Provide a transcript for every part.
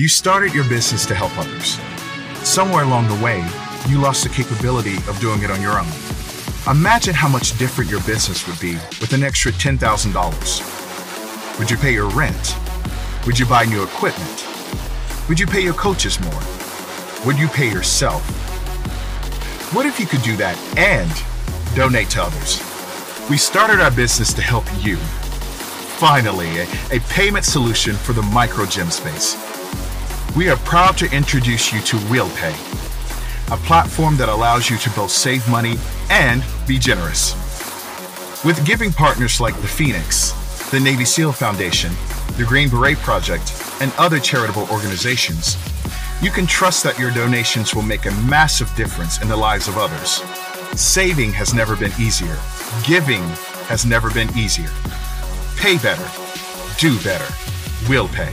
You started your business to help others. Somewhere along the way, you lost the capability of doing it on your own. Imagine how much different your business would be with an extra $10,000. Would you pay your rent? Would you buy new equipment? Would you pay your coaches more? Would you pay yourself? What if you could do that and donate to others? We started our business to help you. Finally, a, a payment solution for the micro gym space. We are proud to introduce you to WillPay, a platform that allows you to both save money and be generous. With giving partners like the Phoenix, the Navy SEAL Foundation, the Green Beret Project, and other charitable organizations, you can trust that your donations will make a massive difference in the lives of others. Saving has never been easier. Giving has never been easier. Pay better. Do better. Will pay.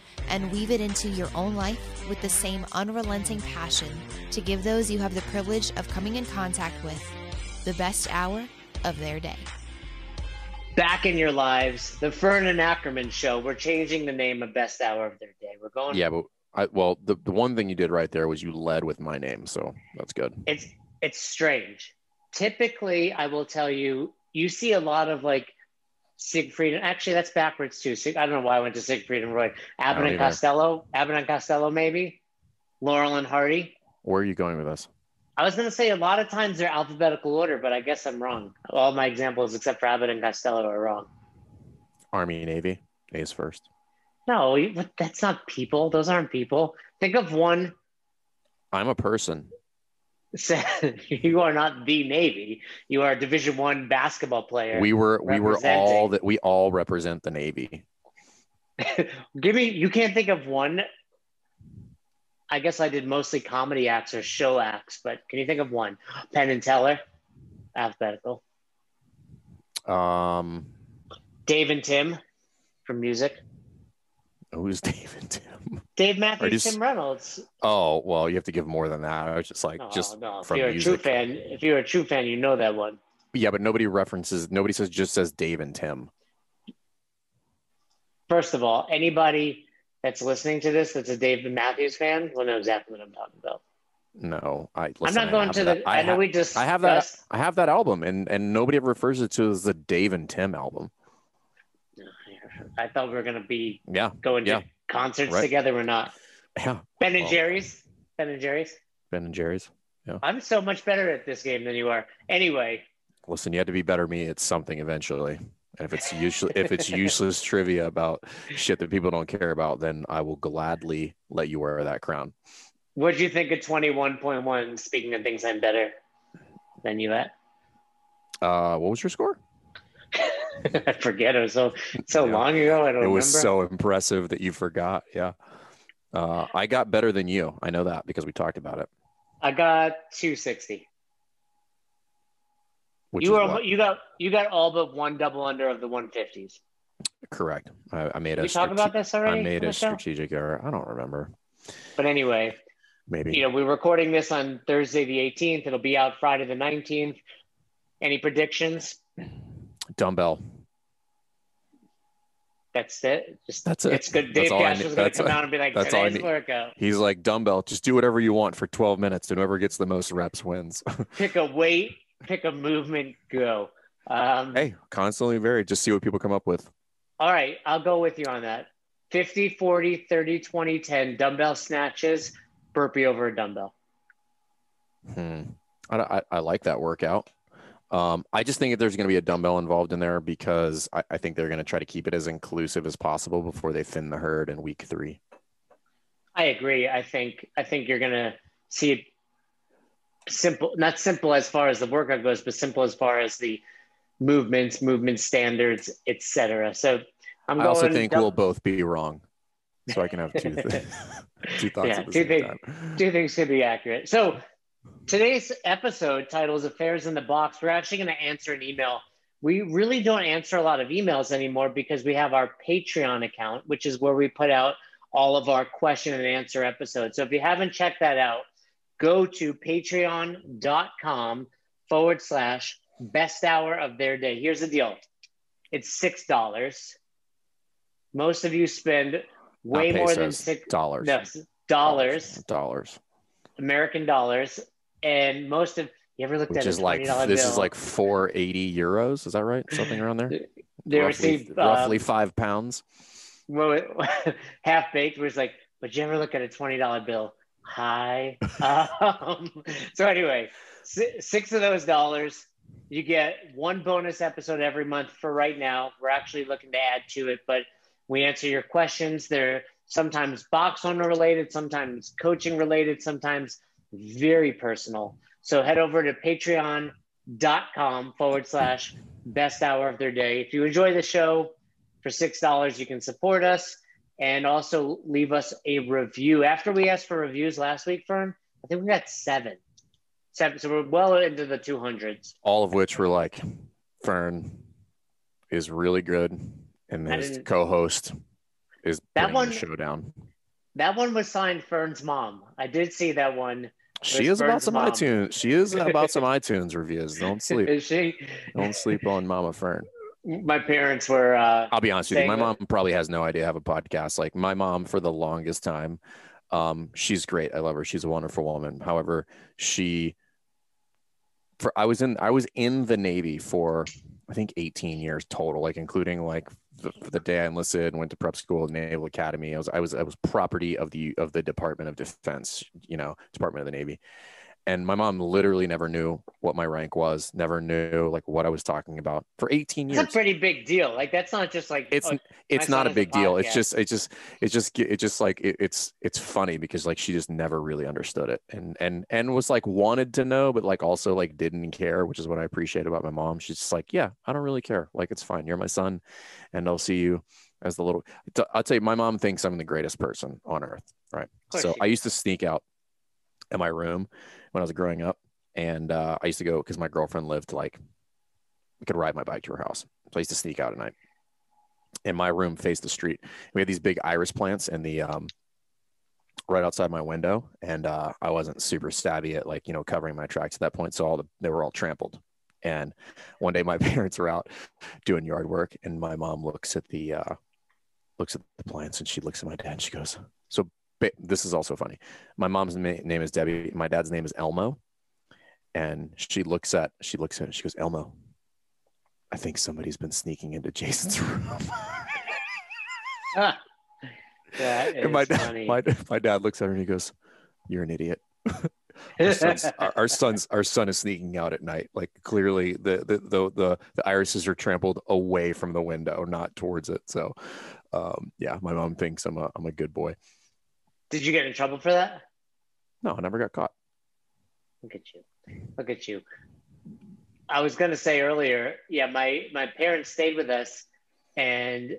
and weave it into your own life with the same unrelenting passion to give those you have the privilege of coming in contact with the best hour of their day. Back in your lives, the Fern and Ackerman Show. We're changing the name of Best Hour of their day. We're going. Yeah, but I well, the, the one thing you did right there was you led with my name, so that's good. It's it's strange. Typically, I will tell you, you see a lot of like Siegfried. Actually, that's backwards too. I don't know why I went to Siegfried and Roy. Abbott and Costello. Abbott and Costello, maybe. Laurel and Hardy. Where are you going with this? I was going to say a lot of times they're alphabetical order, but I guess I'm wrong. All my examples, except for Abbott and Costello, are wrong. Army, Navy, A's first. No, that's not people. Those aren't people. Think of one. I'm a person. you are not the Navy. You are a Division One basketball player. We were we were all that we all represent the Navy. Give me you can't think of one. I guess I did mostly comedy acts or show acts, but can you think of one? Penn and Teller, alphabetical. Um, Dave and Tim from music. Who's Dave and Tim? Dave Matthews, just, Tim Reynolds. Oh well, you have to give more than that. I was just like, just no. If you're music. a true fan, if you're a true fan, you know that one. Yeah, but nobody references. Nobody says just says Dave and Tim. First of all, anybody that's listening to this that's a Dave Matthews fan will know exactly what I'm talking about. No, I. Listen, I'm not going to the. I, I know we just. I have that. I have that album, and and nobody ever refers it to as the Dave and Tim album. I thought we were going to be yeah going yeah. to concerts right. together. We're not. Yeah. Ben and well, Jerry's. Ben and Jerry's. Ben and Jerry's. Yeah. I'm so much better at this game than you are. Anyway. Listen, you had to be better me at something eventually. And if it's usually if it's useless trivia about shit that people don't care about, then I will gladly let you wear that crown. What do you think of 21.1? Speaking of things I'm better than you at. Uh, what was your score? I forget. It was so so yeah. long ago. I don't. It was remember. so impressive that you forgot. Yeah, uh, I got better than you. I know that because we talked about it. I got two sixty. you were what? you got you got all but one double under of the one fifties. Correct. I, I made a. We strate- talk about this already. I made a strategic error. I don't remember. But anyway, maybe you know we're recording this on Thursday the eighteenth. It'll be out Friday the nineteenth. Any predictions? Dumbbell. That's it. Just that's it. It's good. Dave Cash is going to come out and be like, that's "Today's workout." He's like dumbbell. Just do whatever you want for 12 minutes, and whoever gets the most reps wins. pick a weight, pick a movement, go. Um, hey, constantly vary. Just see what people come up with. All right, I'll go with you on that. 50, 40, 30, 20, 10 dumbbell snatches, burpee over a dumbbell. Hmm. I, I, I like that workout. Um, I just think that there's going to be a dumbbell involved in there because I, I think they're going to try to keep it as inclusive as possible before they thin the herd in week three. I agree. I think I think you're going to see it simple, not simple as far as the workout goes, but simple as far as the movements, movement standards, etc. So I'm. I also think we'll both be wrong. so I can have two th- two thoughts Yeah, two same things. time. Two things could be accurate. So today's episode title is Affairs in the Box. We're actually going to answer an email. We really don't answer a lot of emails anymore because we have our Patreon account, which is where we put out all of our question and answer episodes. So if you haven't checked that out, go to patreon.com forward slash best hour of their day. Here's the deal it's $6. Most of you spend way more than six dollars. no, dollars, Dollars. American dollars, and most of you ever looked Which at is a like $20 this bill? is like 480 euros. Is that right? Something around there? they roughly, received roughly five pounds. Well, half baked was like, but you ever look at a twenty dollar bill? Hi. um, so anyway, six of those dollars, you get one bonus episode every month. For right now, we're actually looking to add to it, but we answer your questions. They're sometimes box owner related, sometimes coaching related, sometimes very personal. So head over to patreon.com forward slash best hour of their day. If you enjoy the show, for $6, you can support us and also leave us a review. After we asked for reviews last week, Fern, I think we got seven. Seven. So we're well into the 200s. All of which were like, Fern is really good, and his co-host is That one- the show. That one was signed Fern's mom. I did see that one. She is about some mom? iTunes. She is about some iTunes reviews. Don't sleep. Is she? Don't sleep on Mama Fern. My parents were. Uh, I'll be honest with you. My mom probably has no idea I have a podcast. Like my mom, for the longest time, um, she's great. I love her. She's a wonderful woman. However, she, for I was in I was in the Navy for I think 18 years total, like including like the, the day I enlisted and went to prep school, Naval Academy. I was I was I was property of the of the Department of Defense, you know, Department of the Navy. And my mom literally never knew what my rank was, never knew like what I was talking about for 18 years it's a pretty big deal. Like that's not just like it's oh, it's not a has a big deal. it's just it's just it's just it just like it, it's it's funny because like she just never really understood it and and and was like wanted to know but like also like didn't care which is what i appreciate about my mom. She's just like yeah i don't really care. Like it's fine. You're my son and i'll see you as the little I'll tell you my mom thinks i'm the greatest person on earth right? So i used to sneak out in my room when i was growing up and uh, i used to go because my girlfriend lived like I could ride my bike to her house so i used to sneak out at night and my room faced the street. We had these big iris plants in the um, right outside my window, and uh, I wasn't super savvy at like you know covering my tracks at that point, so all the they were all trampled. And one day my parents were out doing yard work, and my mom looks at the uh, looks at the plants, and she looks at my dad, and she goes, "So this is also funny. My mom's name is Debbie. My dad's name is Elmo." And she looks at she looks at it, she goes, Elmo, I think somebody's been sneaking into Jason's room. Ah, And my, dad, my, my dad looks at her and he goes, You're an idiot. our, son's, our, our son's our son is sneaking out at night. Like clearly the the, the the the irises are trampled away from the window, not towards it. So um, yeah, my mom thinks I'm a I'm a good boy. Did you get in trouble for that? No, I never got caught. Look at you. Look at you. I was gonna say earlier, yeah, my my parents stayed with us and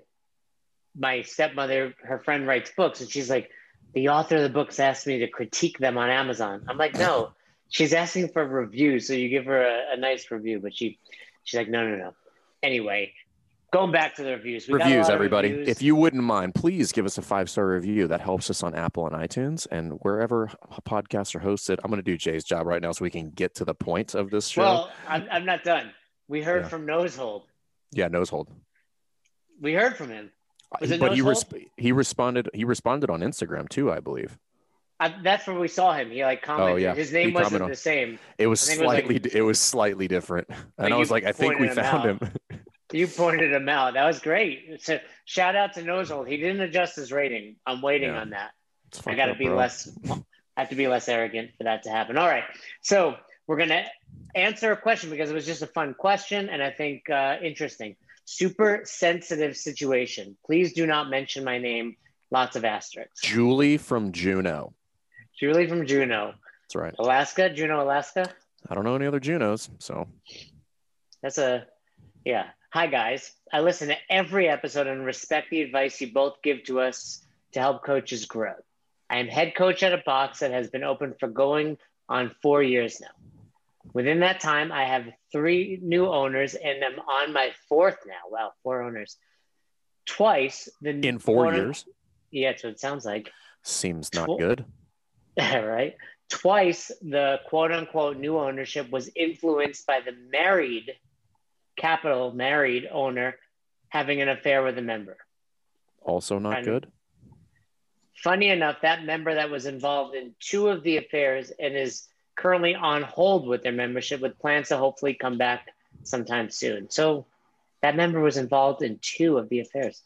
my stepmother, her friend writes books, and she's like, the author of the books asked me to critique them on Amazon. I'm like, no, she's asking for reviews, so you give her a, a nice review, but she she's like, no, no, no. Anyway, going back to the reviews. reviews, everybody. reviews. If you wouldn't mind, please give us a five star review. That helps us on Apple and iTunes and wherever podcasts are hosted. I'm going to do Jay's job right now so we can get to the point of this show. well, I'm, I'm not done. We heard Yeah. from Nosehold. yeah, Nosehold. We heard from him. But he resp- he responded he responded on Instagram too, I believe. I, that's where we saw him. He like oh, commented. Oh, yeah. His He name wasn't commented on- the same. It was think it was like- slightly it was slightly different. And I was like, I think we found out. him. You pointed him out. That was great. So shout out to Nosehold. He didn't adjust his rating. I'm waiting Yeah. on that. I got to be bro. less. I have to be less arrogant for that to happen. All right. So we're gonna answer a question because it was just a fun question and I think uh, interesting. Super sensitive situation. Please do not mention my name. Lots of asterisks. Julie from Juneau. Julie from Juneau, That's right. Alaska. Juneau, Alaska. I don't know any other Junos, so That's a, yeah. Hi, guys. I listen to every episode and respect the advice you both give to us to help coaches grow. I am head coach at a box that has been open for going on four years now. Within that time, I have three new owners and I'm on my fourth now. Wow, four owners. Twice the in four years. Yeah, that's what it sounds like. Seems not Tw- good. right. Twice the quote unquote new ownership was influenced by the married capital married owner having an affair with a member. Also not and good. Funny enough, that member that was involved in two of the affairs and is currently on hold with their membership with plans to hopefully come back sometime soon. So that member was involved in two of the affairs.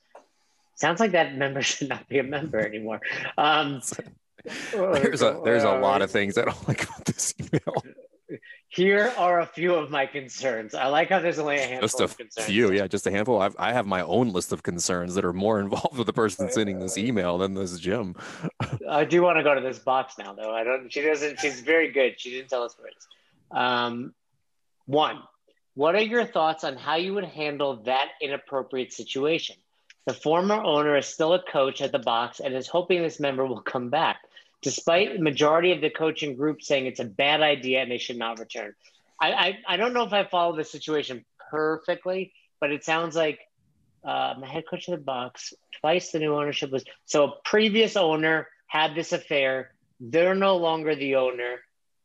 Sounds like that member should not be a member anymore. Um, there's a there's a lot of things I don't like about this email. Here are a few of my concerns. I like how there's only a handful just a of concerns. few, yeah, just a handful. I've, I have my own list of concerns that are more involved with the person sending this email than this gym. I do want to go to this box now, though. I don't. She doesn't. She's very good. She didn't tell us where it is. Um, one. What are your thoughts on how you would handle that inappropriate situation? The former owner is still a coach at the box and is hoping this member will come back despite the majority of the coaching group saying it's a bad idea and they should not return. I, I, I don't know if I follow the situation perfectly, but it sounds like uh, my head coach of the box, twice the new ownership was so a previous owner had this affair. They're no longer the owner,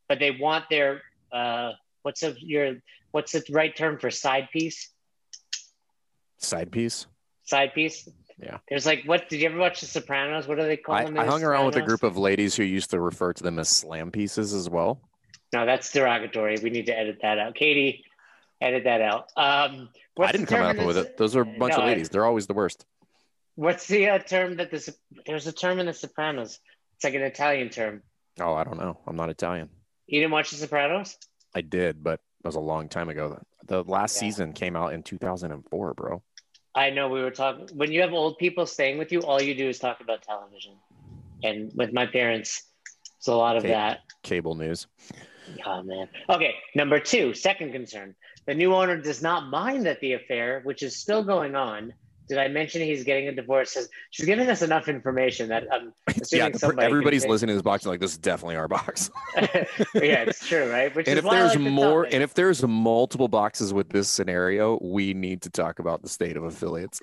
but they want their uh, what's a, your what's the right term for side piece? Side piece. Side piece. Yeah. There's like what did you ever watch The Sopranos? What do they call I, them? I hung around with a group of ladies who used to refer to them as slam pieces as well. No, that's derogatory. We need to edit that out. Katie, edit that out. Um, I didn't come up with it. Those are a bunch no, of ladies. I, They're always the worst. What's the uh, term that this? There's a term in The Sopranos. It's like an Italian term. Oh, I don't know. I'm not Italian. You didn't watch The Sopranos? I did, but that was a long time ago. The last yeah. season came out in 2004, bro. I know we were talking when you have old people staying with you, all you do is talk about television. And with my parents, it's a lot of that. Cable news. Oh man. Okay, number two, second concern. The new owner does not mind that the affair, which is still going on, did I mention he's getting a divorce? She's giving us enough information that I'm yeah, everybody's listening to this box and like, this is definitely our box. yeah, it's true, right? Which and if there's like more, and if there's multiple boxes with this scenario, we need to talk about the state of affiliates.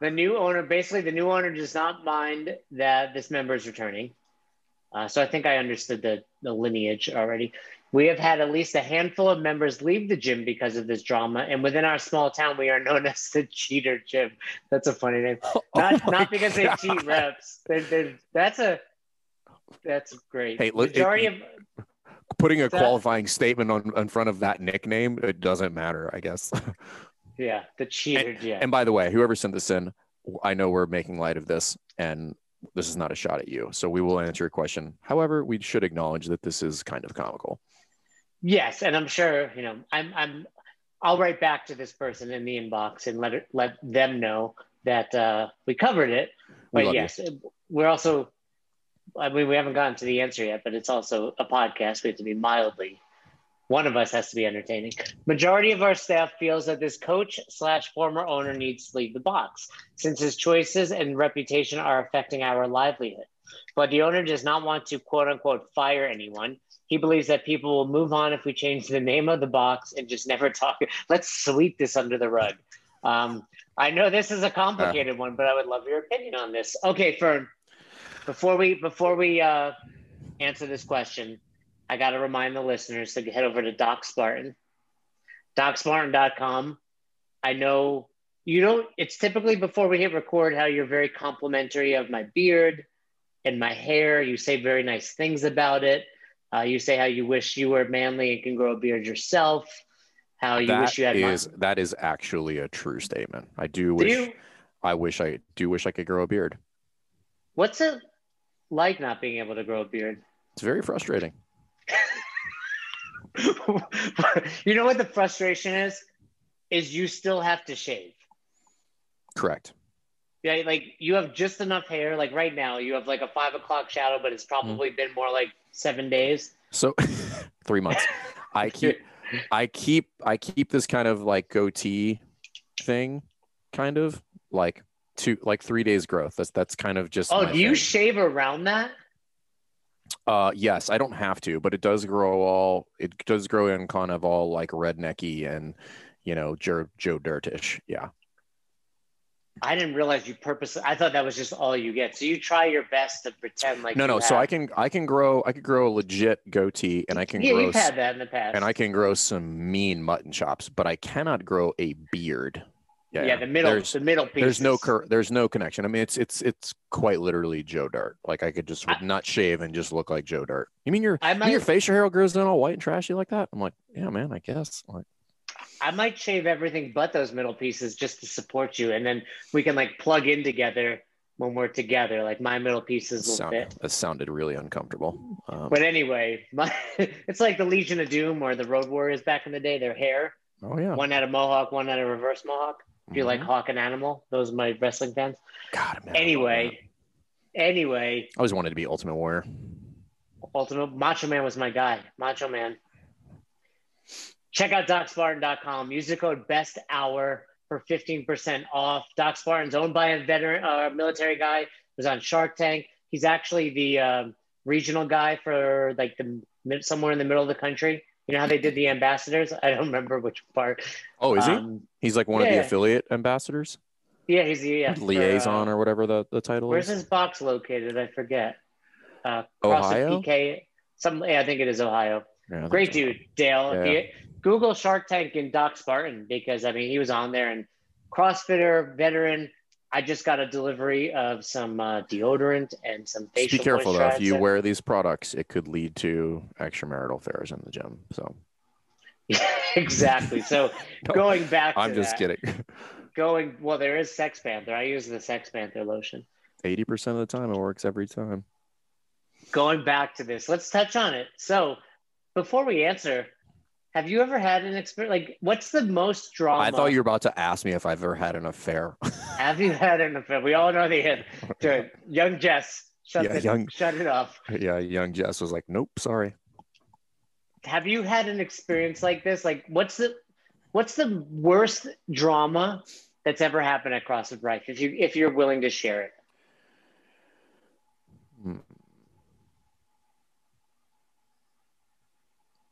the new owner, basically, the new owner does not mind that this member is returning. Uh, so I think I understood the, the lineage already. We have had at least a handful of members leave the gym because of this drama, and within our small town, we are known as the Cheater Gym. That's a funny name. Oh not not because God. they cheat reps. They're, they're, that's a that's great. Hey, look, Majority it, of putting a that, qualifying statement on in front of that nickname, it doesn't matter, I guess. yeah, the Cheater and, Gym. And by the way, whoever sent this in, I know we're making light of this, and this is not a shot at you. So we will answer your question. However, we should acknowledge that this is kind of comical. Yes, and I'm sure you know. I'm. I'm. I'll write back to this person in the inbox and let it, let them know that uh, we covered it. But we yes, you. we're also. I mean, we haven't gotten to the answer yet, but it's also a podcast. We have to be mildly. One of us has to be entertaining. Majority of our staff feels that this coach slash former owner needs to leave the box, since his choices and reputation are affecting our livelihood. But the owner does not want to quote unquote fire anyone he believes that people will move on if we change the name of the box and just never talk. Let's sweep this under the rug. Um, I know this is a complicated uh, one, but I would love your opinion on this. Okay, Fern, before we before we uh, answer this question, I got to remind the listeners to head over to Doc Spartan, DocSpartan.com. I know you don't. It's typically before we hit record how you're very complimentary of my beard and my hair. You say very nice things about it. Uh, you say how you wish you were manly and can grow a beard yourself. How you that wish you had. Is, that is actually a true statement. I do wish. Do I wish I do wish I could grow a beard. What's it like not being able to grow a beard? It's very frustrating. you know what the frustration is? Is you still have to shave. Correct. Yeah, like you have just enough hair. Like right now, you have like a five o'clock shadow, but it's probably mm. been more like seven days. So three months. I keep I keep I keep this kind of like goatee thing, kind of like two like three days growth. That's that's kind of just. Oh, do you thing. shave around that? Uh, yes, I don't have to, but it does grow all. It does grow in kind of all like rednecky and, you know, Joe Joe Dirtish. Yeah. I didn't realize you purposely. I thought that was just all you get. So you try your best to pretend like no, no. So I can I can grow I could grow a legit goatee and I can Yeah, grow you've had that in the past. and I can grow some mean mutton chops, but I cannot grow a beard. Yeah, the middle, There's, the middle piece. there's no cur- there's no connection. I mean, it's it's it's quite literally Joe Dirt. Like I could just I- not shave and just look like Joe Dirt. You mean your I you mean your might, facial hair grows in all white and trashy like that? I'm like, yeah, man. I guess. Like, I might shave everything but those middle pieces just to support you, and then we can like plug in together when we're together. Like my middle pieces will sound, fit. that sounded really uncomfortable. Um, But anyway, my it's like the Legion of Doom or the Road Warriors back in the day. Their hair, oh yeah. one had a mohawk, one had a reverse mohawk. If you like Mhm. Hawk and Animal, those are my wrestling fans. God, man. Anyway, anyway. I always wanted to be Ultimate Warrior. Ultimate Macho Man was my guy. Macho Man. Check out DocSpartan.com. Use the code best hour for 15% off. Doc Spartan's owned by a veteran uh, military guy, was on Shark Tank. He's actually the um, regional guy for like the somewhere in the middle of the country. You know how they did the ambassadors? I don't remember which part. Oh, is he? Um, He's like one of the affiliate ambassadors, Yeah, he's the yeah, for, liaison uh, or whatever the, the title Where's is. Where's his box located? I forget. Uh, Ohio? PK. Some, yeah, I think it is Ohio. Yeah, Great dude, Dale. Yeah. He- Google Shark Tank and Doc Spartan because I mean he was on there and CrossFitter veteran. I just got a delivery of some uh, deodorant and some Just be careful though. If you moisturizer. wear these products, it could lead to extramarital affairs in the gym. So exactly. So No, going back, I'm just that, kidding. Going well, there is Sex Panther. I use the Sex Panther lotion. Eighty percent of the time, it works every time. Going back to this, let's touch on it. So before we answer, have you ever had an experience? Like, what's the most drama? I thought you were about to ask me if I've ever had an affair. Have you had an affair? We all know the answer. Good. Young Jess, shut, Yeah, it, young- shut it off. yeah, young Jess was like, "Nope, sorry." Have you had an experience like this? Like, what's the what's the worst drama that's ever happened at CrossFit Life? If you if you're willing to share it, Hmm. Pro- I-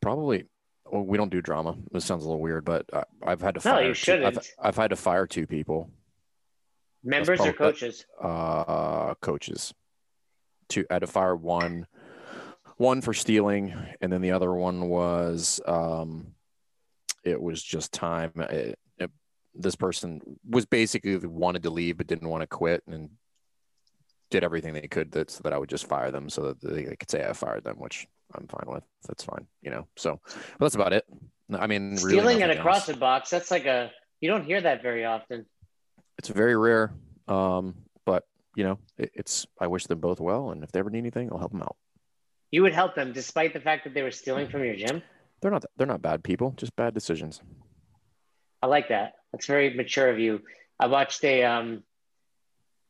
Probably. Well, we don't do drama. This sounds a little weird, but I, I've had to No, fire. you two- I've, shouldn't. I've had to fire two people, members or probably- coaches? uh, coaches. Two. I had to fire one, one for stealing, and then the other one was, um, it was just time. It, it, this person was basically wanted to leave but didn't want to quit and did everything they could that so that I would just fire them so that they, could say I fired them, which I'm fine with. That's fine, you know. So but that's about it. I mean, really Stealing in a else. CrossFit box. That's like a you don't hear that very often. It's very rare, um, but you know, it, it's. I wish them both well, and if they ever need anything, I'll help them out. You would help them despite the fact that they were stealing from your gym. They're not. They're not bad people, just bad decisions. I like that. That's very mature of you. I watched a um,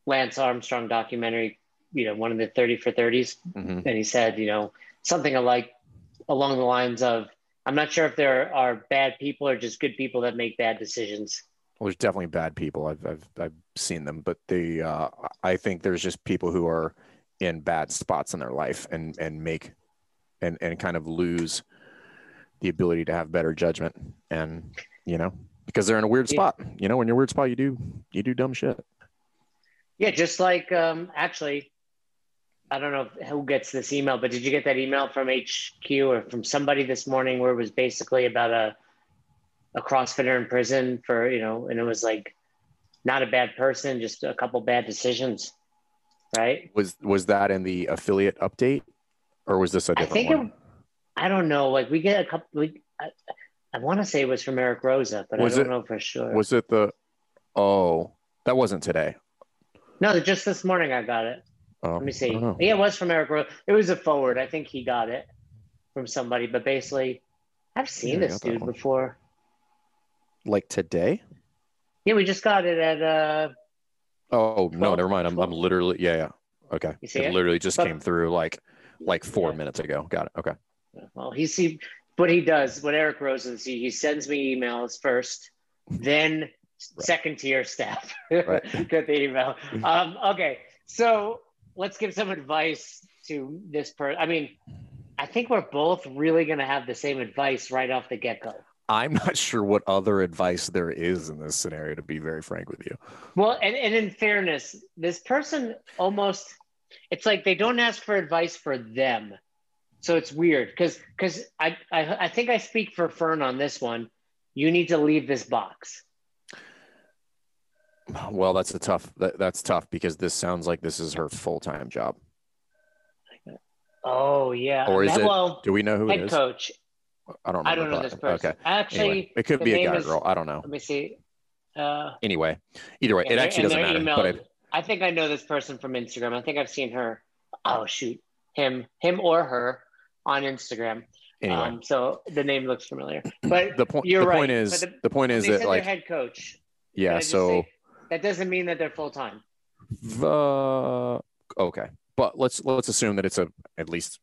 Lance Armstrong documentary, you know, one of the 30 for 30s, hmm and he said, you know, something alike along the lines of, I'm not sure if there are bad people or just good people that make bad decisions. Well, there's definitely bad people. I've I've I've seen them, but the uh, I think there's just people who are in bad spots in their life and and make and and kind of lose the ability to have better judgment and you know because they're in a weird Yeah. spot. You know, when you're a weird spot, you do you do dumb shit. Yeah, just like um, actually, I don't know if- who gets this email, but did you get that email from HQ or from somebody this morning where it was basically about a a CrossFitter in prison for you know, and it was like not a bad person, just a couple bad decisions, right? Was was that in the affiliate update, or was this a I different think one? it, I don't know. Like we get a couple. We, I, I want to say it was from Eric Roza, but Was I don't it- know for sure. Was it the? Oh, that wasn't today. No, just this morning I got it. Oh, Let me see. Yeah, it was from Eric Roza. It was a forward. I think he got it from somebody. But basically, I've seen Yeah, this dude before. Like today? Yeah, we just got it at. uh Oh no, never mind. I'm, I'm literally yeah yeah. Okay, You see it it? literally just But- came through like like four Yeah. minutes ago. Got it. Okay. Well, he see what he does. What Eric Roza he he sends me emails first, then right. second tier staff. Right. Get the email. Um, okay, so let's give some advice to this person. I mean, I think we're both really going to have the same advice right off the get go. I'm not sure what other advice there is in this scenario, to be very frank with you. Well, and, and in fairness, this person almost, it's like they don't ask for advice for them. So it's weird because because I, I I think I speak for Fern on this one. You need to leave this box. Well, that's a tough. That, that's tough because this sounds like this is her full time job. Oh yeah. Or is that, it? Well, do we know who head it is? coach. I don't. I don't know this person. Okay. Actually, anyway, it could be a guy, is, girl. I don't know. Let me see. Uh, anyway, either way, it actually doesn't matter. Email, but I, I think I know this person from Instagram. I think I've seen her. Oh shoot, him, him or her on Instagram. Anyway, um, so the name looks familiar. But the point. You're the right. point is the, the, point is that like head coach. Yeah. So say, that doesn't mean that they're full time. The okay, but let's let's assume that it's a at least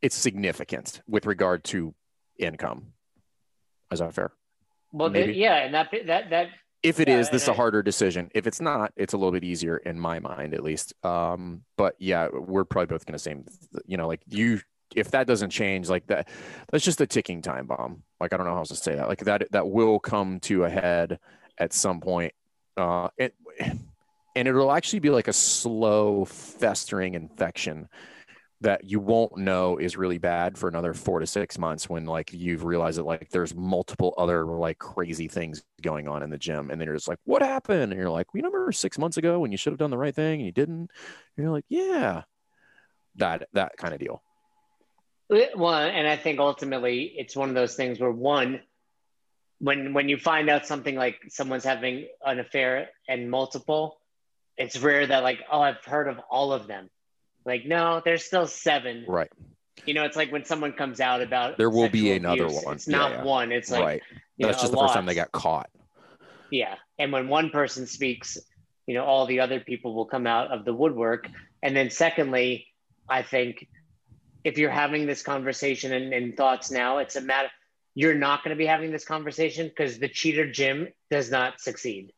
it's significant with regard to income. Is that fair? Well, yeah, and that that that. If it yeah, is, this is a harder decision. If it's not, it's a little bit easier in my mind, at least. Um, but yeah, we're probably both going to say, you know, like you, if that doesn't change, like that, that's just a ticking time bomb. Like I don't know how else to say that. Like that, that will come to a head at some point. Uh, it, and it'll actually be like a slow festering infection that you won't know is really bad for another four to six months when like you've realized that like there's multiple other like crazy things going on in the gym. And then you're just like what happened? And you're like we remember six months ago when you should have done the right thing and you didn't? And you're like yeah that that kind of deal. Well and i think ultimately it's one of those things where one when when you find out something like someone's having an affair and multiple it's rare that like oh i've heard of all of them like, no, there's still seven. Right. You know, it's like when someone comes out about there will be another abuse, one. It's not yeah, one. It's like right. That's know, just the lot. first time they got caught. Yeah, and when one person speaks, you know, all the other people will come out of the woodwork. And then, secondly, I think if you're having this conversation and, and thoughts now, it's a matter. You're not going to be having this conversation because the cheater gym does not succeed.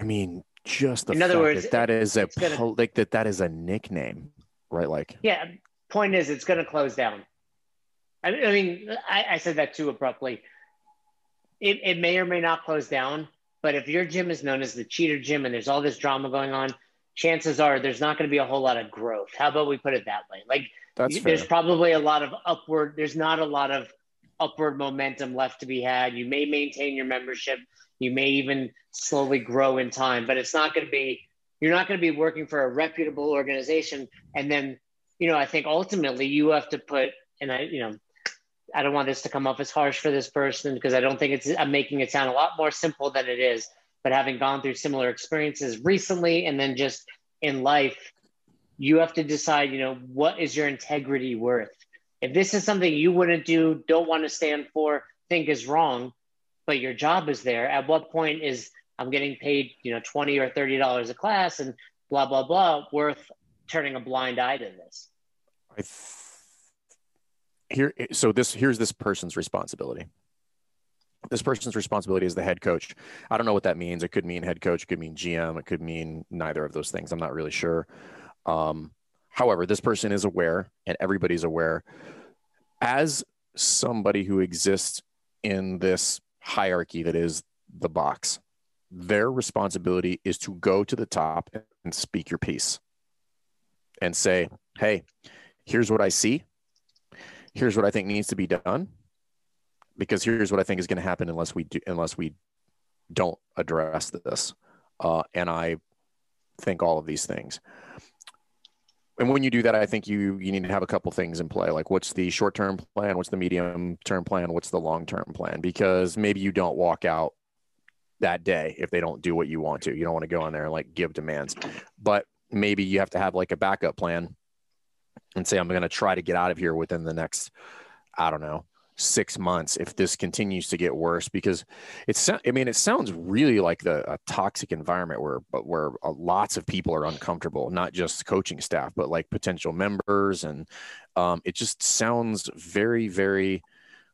I mean, just the in other words, that, that is a gonna, like that that is a nickname, right? Like yeah. Point is, it's going to close down. I, I mean, I, I, said that too abruptly. It, it may or may not close down, but if your gym is known as the cheater gym and there's all this drama going on, chances are there's not going to be a whole lot of growth. How about we put it that way? Like, That's there's fair. probably a lot of upward. There's not a lot of upward momentum left to be had. You may maintain your membership you may even slowly grow in time, but it's not going to be, you're not going to be working for a reputable organization. And then, you know, I think ultimately you have to put, and I, you know, I don't want this to come off as harsh for this person because I don't think it's, I'm making it sound a lot more simple than it is. But having gone through similar experiences recently and then just in life, you have to decide, you know, what is your integrity worth? If this is something you wouldn't do, don't want to stand for, think is wrong, but your job is there. At what point is I'm getting paid, you know, 20 or $30 a class and blah, blah, blah, worth turning a blind eye to this? I here, so this, here's this person's responsibility. This person's responsibility is the head coach. I don't know what that means. It could mean head coach, it could mean GM, it could mean neither of those things. I'm not really sure. Um, however, this person is aware, and everybody's aware, as somebody who exists in this hierarchy that is the box. Their responsibility is to go to the top and speak your piece and say, hey, here's what I see. Here's what I think needs to be done. Because here's what I think is going to happen unless we do, unless we don't address this. Uh, and I think all of these things and when you do that, I think you you need to have a couple things in play. Like, what's the short term plan? What's the medium term plan? What's the long term plan? Because maybe you don't walk out that day if they don't do what you want to. You don't want to go in there and like give demands, but maybe you have to have like a backup plan and say, I'm going to try to get out of here within the next, I don't know, six months if this continues to get worse because it's i mean it sounds really like the a toxic environment where but where uh, lots of people are uncomfortable not just coaching staff but like potential members and um, it just sounds very very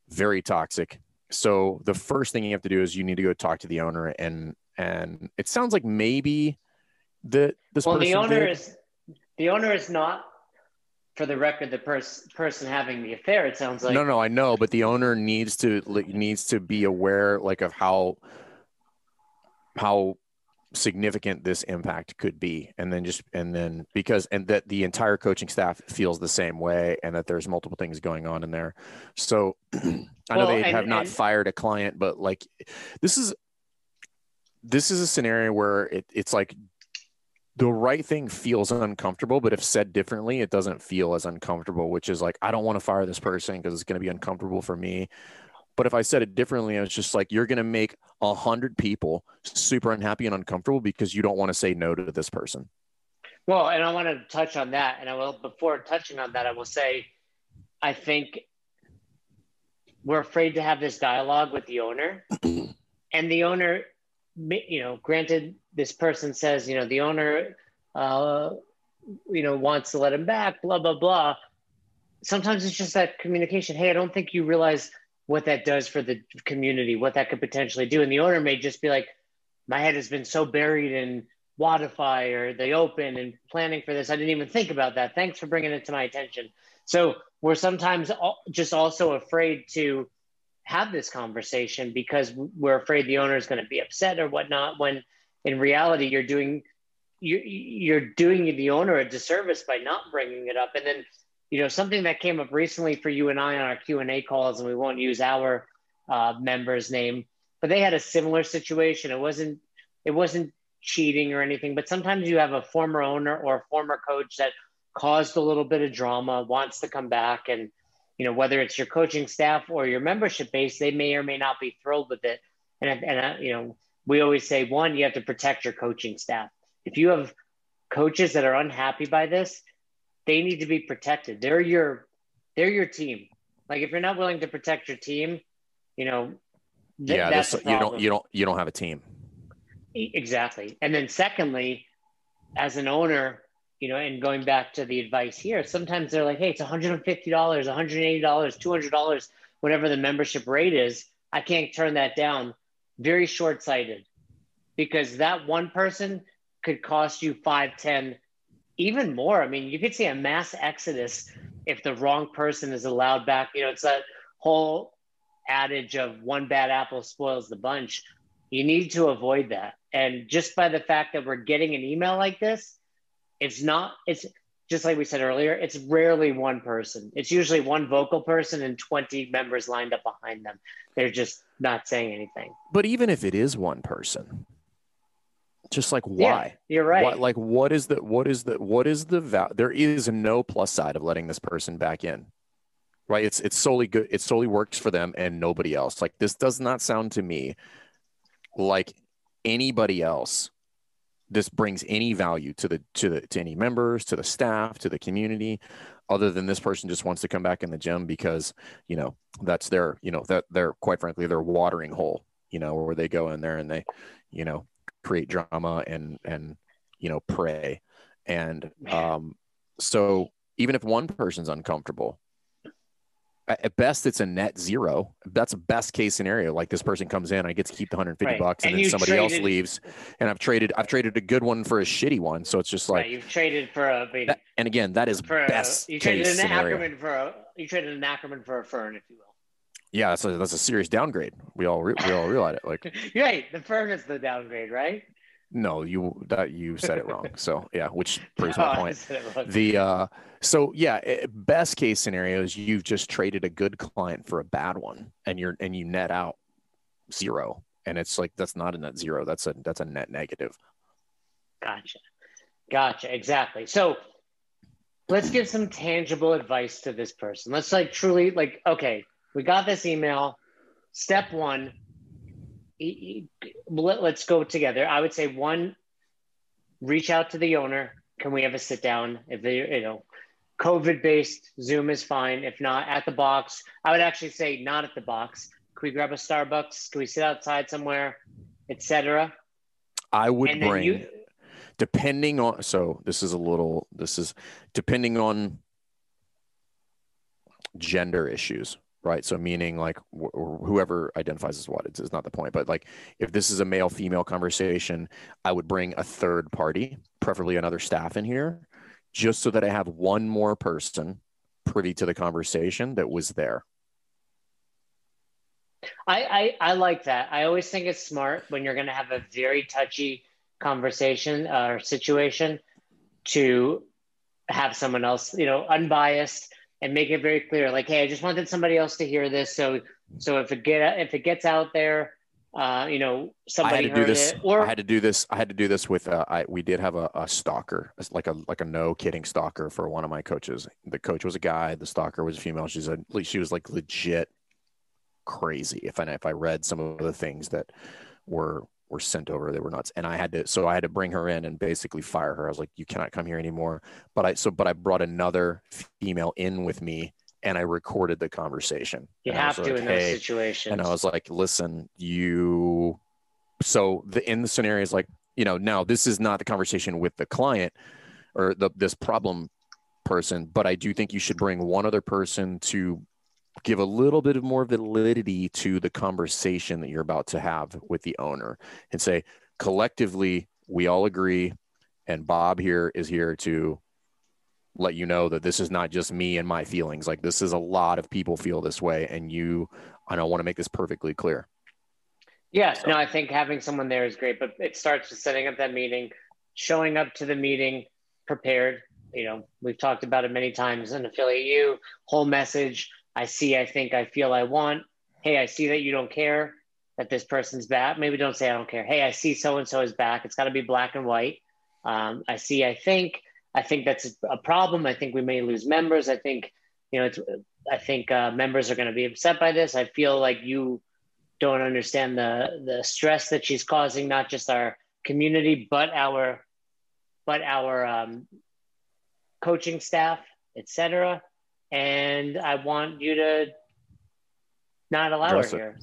very toxic so the first thing you have to do is you need to go talk to the owner and and it sounds like maybe the this well the owner did. is the owner is not for the record the pers- person having the affair it sounds like. No no i know but the owner needs to needs to be aware like of how how significant this impact could be. And then just and then because and that the entire coaching staff feels the same way and that there's multiple things going on in there. So i know well, they and, have not and, fired a client but like this is this is a scenario where it, it's like the right thing feels uncomfortable but if said differently it doesn't feel as uncomfortable which is like i don't want to fire this person because it's going to be uncomfortable for me but if I said it differently, I was just like, you're going to make a hundred people super unhappy and uncomfortable because you don't want to say no to this person. Well, and I want to touch on that. And I will, before touching on that, I will say, I think we're afraid to have this dialogue with the owner. and the owner, you know, granted, this person says, you know, the owner, uh, you know, wants to let him back, blah, blah, blah. Sometimes it's just that communication. Hey, I don't think you realize what that does for the community, what that could potentially do. And the owner may just be like, my head has been so buried in Wodify or the open and planning for this. I didn't even think about that. Thanks for bringing it to my attention. So we're sometimes just also afraid to have this conversation because we're afraid the owner is going to be upset or whatnot. When in reality, you're doing you're, you're doing the owner a disservice by not bringing it up. And then you know something that came up recently for you and I on our Q and A calls, and we won't use our uh, member's name, but they had a similar situation. It wasn't it wasn't cheating or anything, but sometimes you have a former owner or a former coach that caused a little bit of drama, wants to come back, and you know whether it's your coaching staff or your membership base, they may or may not be thrilled with it. And and uh, you know we always say one, you have to protect your coaching staff. If you have coaches that are unhappy by this, they need to be protected. They're your they're your team. Like if you're not willing to protect your team, you know, th- yeah, that's you don't you don't you don't have a team. Exactly. And then secondly, as an owner, you know, and going back to the advice here, sometimes they're like, hey, it's $150, $180, $200, whatever the membership rate is. I can't turn that down. Very short sighted because that one person could cost you five, 10, even more. I mean, you could see a mass exodus if the wrong person is allowed back. You know, it's that whole adage of one bad apple spoils the bunch. You need to avoid that. And just by the fact that we're getting an email like this, it's not, it's just like we said earlier, it's rarely one person. It's usually one vocal person and 20 members lined up behind them. They're just not saying anything. But even if it is one person, just like why yeah, you're right what, like what is the what is the what is the value there is no plus side of letting this person back in right it's it's solely good it solely works for them and nobody else like this does not sound to me like anybody else this brings any value to the to the to any members to the staff to the community other than this person just wants to come back in the gym because you know that's their you know that they're quite frankly their watering hole you know where they go in there and they you know create drama and and you know pray. And um so even if one person's uncomfortable at best it's a net zero. That's a best case scenario. Like this person comes in i get to keep the 150 right. bucks and, and then somebody traded, else leaves and i've traded i've traded a good one for a shitty one. So it's just like right, you've traded for a that, and again that is best a, you traded an scenario. ackerman for a you traded an ackerman for a fern if you will. Yeah that's a, that's a serious downgrade. We all re- we all realize it like right the fern is the downgrade right no, you that you said it wrong. So yeah, which proves my oh, point. The uh, so yeah, it, best case scenario is you've just traded a good client for a bad one, and you're and you net out zero, and it's like that's not a net zero. That's a that's a net negative. Gotcha, gotcha, exactly. So let's give some tangible advice to this person. Let's like truly like okay, we got this email. Step one, let, us go together. I would say one, reach out to the owner. Can we have a sit down? If they, you know, COVID based Zoom is fine. If not, at the box. I would actually say not at the box. Can we grab a Starbucks? Can we sit outside somewhere, etc. I would and bring, you, depending on. So this is a little. This is depending on gender issues right? So meaning like wh- whoever identifies as what it's, it's not the point, but like if this is a male female conversation, I would bring a third party, preferably another staff in here, just so that I have one more person privy to the conversation that was there. I, I, I like that. I always think it's smart when you're going to have a very touchy conversation uh, or situation to have someone else, you know, unbiased and make it very clear. Like, hey, I just wanted somebody else to hear this. So, so if it get if it gets out there, uh, you know, somebody I had to do this. It, or I had to do this. I had to do this with. Uh, I we did have a, a stalker, like a like a no kidding stalker for one of my coaches. The coach was a guy. The stalker was a female. She's a she was like legit crazy. If I if I read some of the things that were were sent over. They were nuts. And I had to, so I had to bring her in and basically fire her. I was like, you cannot come here anymore. But I, so, but I brought another female in with me and I recorded the conversation. You have to like, in those situations. And I was like, listen, you, so the, in the scenario is like, you know, now this is not the conversation with the client or the, this problem person, but I do think you should bring one other person to give a little bit of more validity to the conversation that you're about to have with the owner and say collectively we all agree and bob here is here to let you know that this is not just me and my feelings like this is a lot of people feel this way and you i don't want to make this perfectly clear yeah so. no i think having someone there is great but it starts with setting up that meeting showing up to the meeting prepared you know we've talked about it many times in Affiliate U whole message I see, I think, I feel, I want. Hey, I see that you don't care that this person's back. Maybe don't say I don't care. Hey, I see so and so is back. It's got to be black and white. Um, I see, I think. I think that's a problem. I think we may lose members. I think, you know, it's, I think uh, members are going to be upset by this. I feel like you don't understand the the stress that she's causing, not just our community, but our, but our um, coaching staff, etc and I want you to not allow Address her it. here.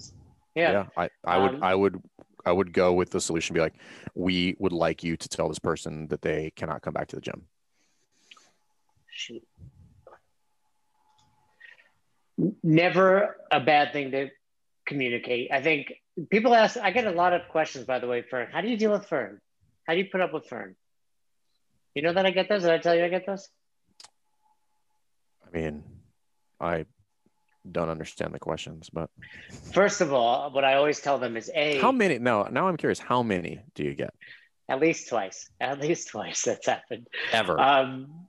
Yeah. yeah, I, I would, um, I would, I would go with the solution. Be like, we would like you to tell this person that they cannot come back to the gym. Shoot. Never a bad thing to communicate. I think people ask. I get a lot of questions, by the way, Fern. How do you deal with Fern? How do you put up with Fern? You know that I get those. Did I tell you I get those? I mean, I don't understand the questions, but first of all, what I always tell them is a how many no now I'm curious, how many do you get? At least twice. At least twice that's happened. Ever. Um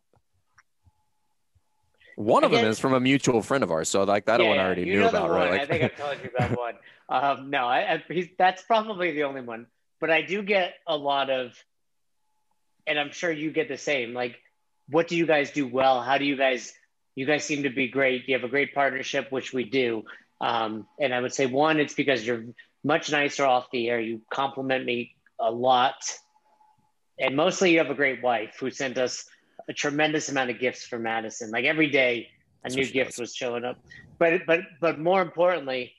one of them is from a mutual friend of ours, so like that yeah, one I already knew about, right? Like, I think I've told you about one. Um, no, I, I, that's probably the only one. But I do get a lot of, and I'm sure you get the same. Like, what do you guys do well? How do you guys you guys seem to be great. You have a great partnership, which we do. Um, and I would say one, it's because you're much nicer off the air. You compliment me a lot, and mostly you have a great wife who sent us a tremendous amount of gifts for Madison. Like every day, a new gift does. was showing up. But but but more importantly,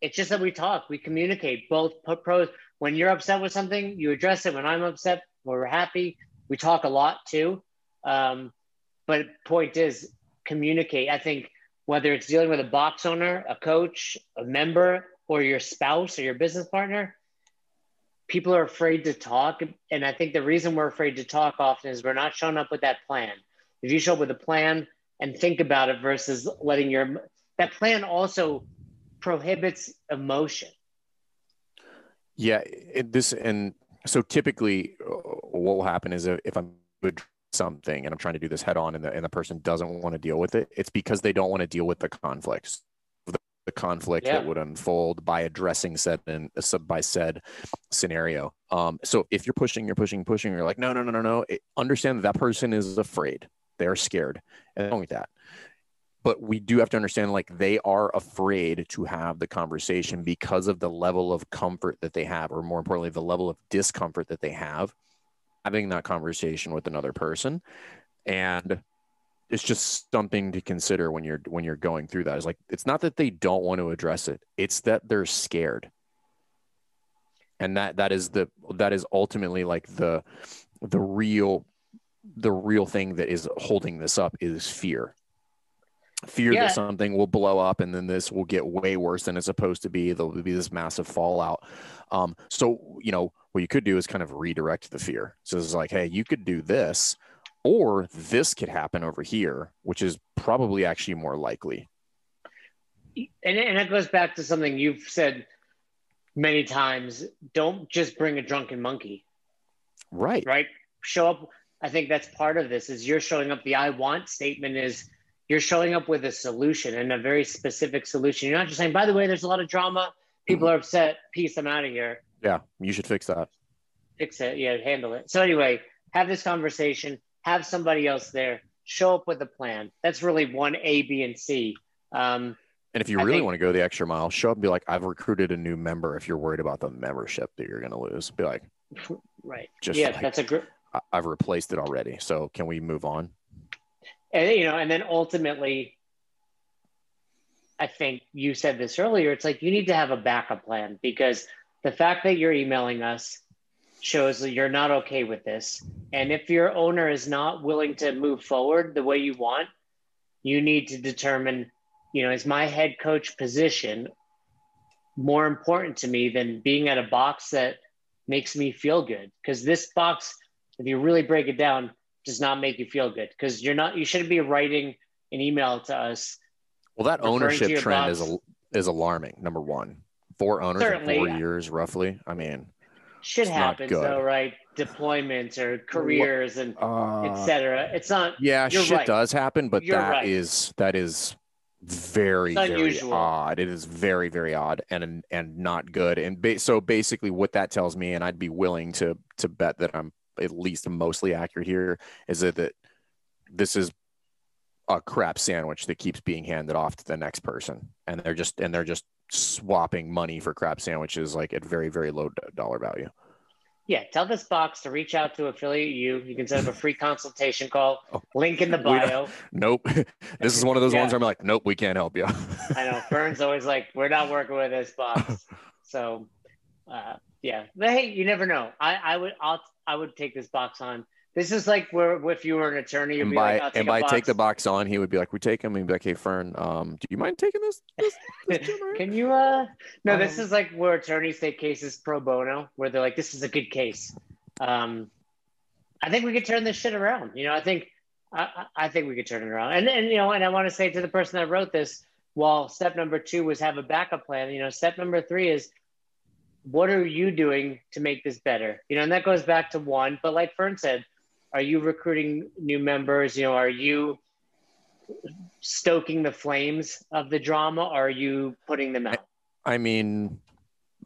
it's just that we talk, we communicate. Both pros. When you're upset with something, you address it. When I'm upset, we're happy, we talk a lot too. Um, but point is, communicate. I think whether it's dealing with a box owner, a coach, a member, or your spouse or your business partner, people are afraid to talk. And I think the reason we're afraid to talk often is we're not showing up with that plan. If you show up with a plan and think about it versus letting your that plan also prohibits emotion. Yeah, it, this and so typically, uh, what will happen is if I'm something and I'm trying to do this head on and the, and the person doesn't want to deal with it, it's because they don't want to deal with the conflicts. The, the conflict yeah. that would unfold by addressing said and uh, by said scenario. Um, so if you're pushing, you're pushing, pushing, you're like, no, no, no, no, no. It, understand that that person is afraid. They're scared. And with that. But we do have to understand like they are afraid to have the conversation because of the level of comfort that they have, or more importantly, the level of discomfort that they have having that conversation with another person and it's just something to consider when you're when you're going through that it's like it's not that they don't want to address it it's that they're scared and that that is the that is ultimately like the the real the real thing that is holding this up is fear fear Yeah. that something will blow up and then this will get way worse than it's supposed to be. There'll be this massive fallout. Um, so, you know, what you could do is kind of redirect the fear. So it's like, hey, you could do this, or this could happen over here, which is probably actually more likely. and, and it goes back to something you've said many times. Don't just bring a drunken monkey. Right. right? Show up i think that's part of this is you're showing up the i want statement is you're showing up with a solution and a very specific solution. You're not just saying by the way there's a lot of drama. People mm-hmm. are upset. Peace i'm out of here Yeah. You should fix that. fix it yeah handle it so anyway have this conversation have somebody else there show up with a plan that's really one a b and c um, And if you really think- want to go the extra mile, show up and be like, I've recruited a new member. If you're worried about the membership that you're going to lose, be like, right Just yeah like- that's a I- I've replaced it already. So can we move on? and you know and then ultimately i think you said this earlier it's like you need to have a backup plan because the fact that you're emailing us shows that you're not okay with this and if your owner is not willing to move forward the way you want you need to determine you know is my head coach position more important to me than being at a box that makes me feel good because this box if you really break it down does not make you feel good because you're not you shouldn't be writing an email to us Well, that ownership trend is box. a, is alarming. Number one, four owners Certainly. in four years, roughly. I mean, shit happens though right deployments or careers and uh, etc it's not yeah, shit right. does happen, but You're that right. is that is very very odd. It is very very odd and and not good. And ba- so basically, what that tells me, and I'd be willing to to bet that I'm at least mostly accurate here, is that that this is a crap sandwich that keeps being handed off to the next person, and they're just and they're just swapping money for crap sandwiches like at very very low dollar value. yeah tell this box to reach out to Affiliate U you can set up a free consultation call Oh. link in the bio Nope, this is one of those Yeah. ones where I'm like, nope, we can't help you. i know Fern's always like we're not working with this box so uh, yeah but hey you never know i i would i'll i would take this box on this is like where if you were an attorney you'd and be by like take and by box. take the box on, he would be like, "We take him." And he'd be like, "Hey, Fern, um, do you mind taking this?" this, this gym right here?" Can you uh no, this Um, is like where attorneys take cases pro bono, where they're like, this is a good case. Um I think we could turn this shit around. You know, I think I, I I think we could turn it around. And and you know, and I want to say to the person that wrote this, while step number two was have a backup plan, you know, step number three is what are you doing to make this better? You know, and that goes back to one, but like Fern said, are you recruiting new members? You know, are you stoking the flames of the drama? Are you putting them out? I mean,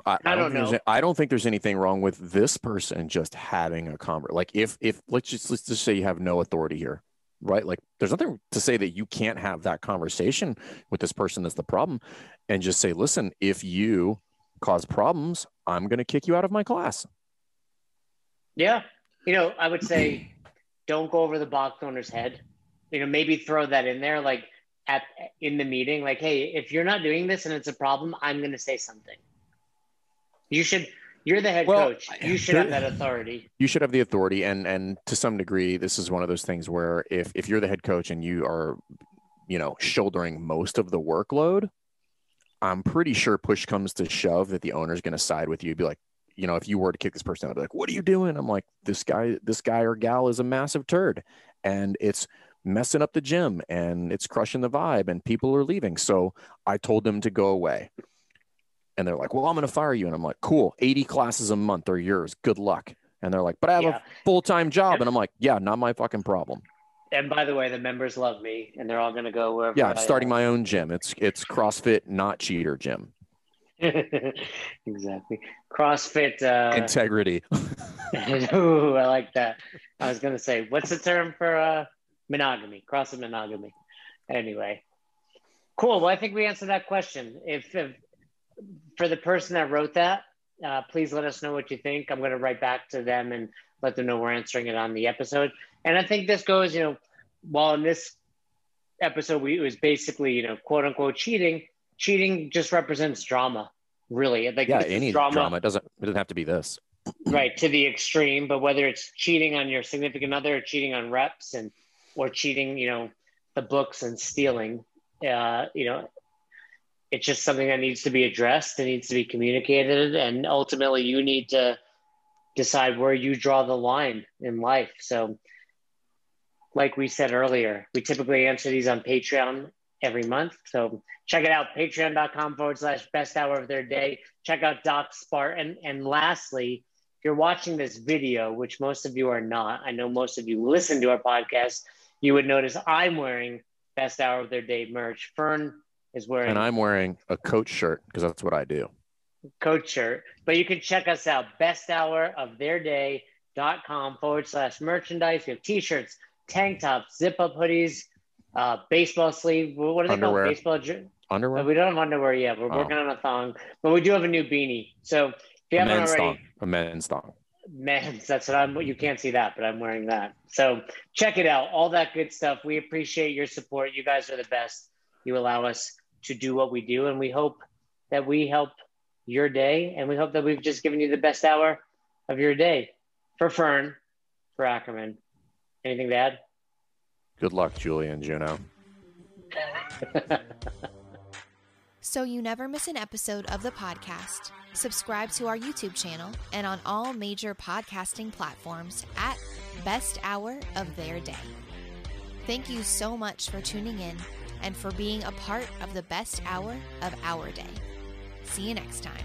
I, I don't think there's know. I don't think there's anything wrong with this person just having a conversation. Like if if let's just let's just say you have no authority here, right? Like there's nothing to say that you can't have that conversation with this person that's the problem, and just say, listen, if you cause problems, I'm going to kick you out of my class. Yeah. You know, I would say don't go over the box owner's head. You know, maybe throw that in there like at in the meeting, like, hey, if you're not doing this and it's a problem, I'm gonna say something. You should you're the head Well, coach. You should have that authority. you should have the authority and and to some degree this is one of those things where if if you're the head coach and you are you know shouldering most of the workload i'm pretty sure push comes to shove that the owner's going to side with you be like you know if you were to kick this person out i'd be like what are you doing? I'm like this guy this guy or gal is a massive turd and it's messing up the gym and it's crushing the vibe and people are leaving. So i told them to go away. And they're like well i'm going to fire you. And i'm like cool 80 classes a month are yours. Good luck. And they're like but i have Yeah. a full-time job. And i'm like yeah not my fucking problem. And by the way, the members love me and they're all gonna go wherever yeah i'm starting my own gym. It's it's crossfit not cheater gym exactly. CrossFit uh integrity Ooh, I like that. I was gonna say, what's the term for uh, monogamy? CrossFit monogamy. Anyway, cool. Well, I think we answered that question. If, if for the person that wrote that, uh, please let us know what you think. I'm gonna write back to them and let them know we're answering it on the episode. And I think this goes, you know, while in this episode we it was basically, you know, quote unquote cheating. Cheating just represents drama, really. Like yeah any drama. it doesn't it doesn't have to be this right to the extreme but whether it's cheating on your significant other or cheating on reps and or cheating you know the books and stealing Uh, you know, it's just something that needs to be addressed. It needs to be communicated, and ultimately, you need to decide where you draw the line in life. So, like we said earlier, we typically answer these on Patreon every month. So check it out, patreon.com forward slash best hour of their day. Check out Doc Spartan. And, and lastly, if you're watching this video, which most of you are not, I know most of you listen to our podcast, you would notice I'm wearing best hour of their day merch. Fern is wearing. And I'm wearing a coach shirt because that's what I do. Coach shirt. But you can check us out, best hour of their day.com forward slash merchandise. We have t shirts, tank tops, zip up hoodies, uh, baseball sleeve. What are they Underwear. called? Baseball. Underwear? Uh, we don't have underwear yet. We're Oh. working on a thong, but we do have a new beanie. So if you a haven't already, thong. A men's thong. men's, that's what I'm. You can't see that, but I'm wearing that. So check it out. All that good stuff. We appreciate your support. You guys are the best. You allow us to do what we do, and we hope that we help your day, and we hope that we've just given you the best hour of your day. For Fern, for Ackerman. Anything to add? Good luck, Julie and Juno. So you never miss an episode of the podcast, subscribe to our YouTube channel and on all major podcasting platforms at Best Hour of Their Day. Thank you so much for tuning in and for being a part of the best hour of our day. See you next time.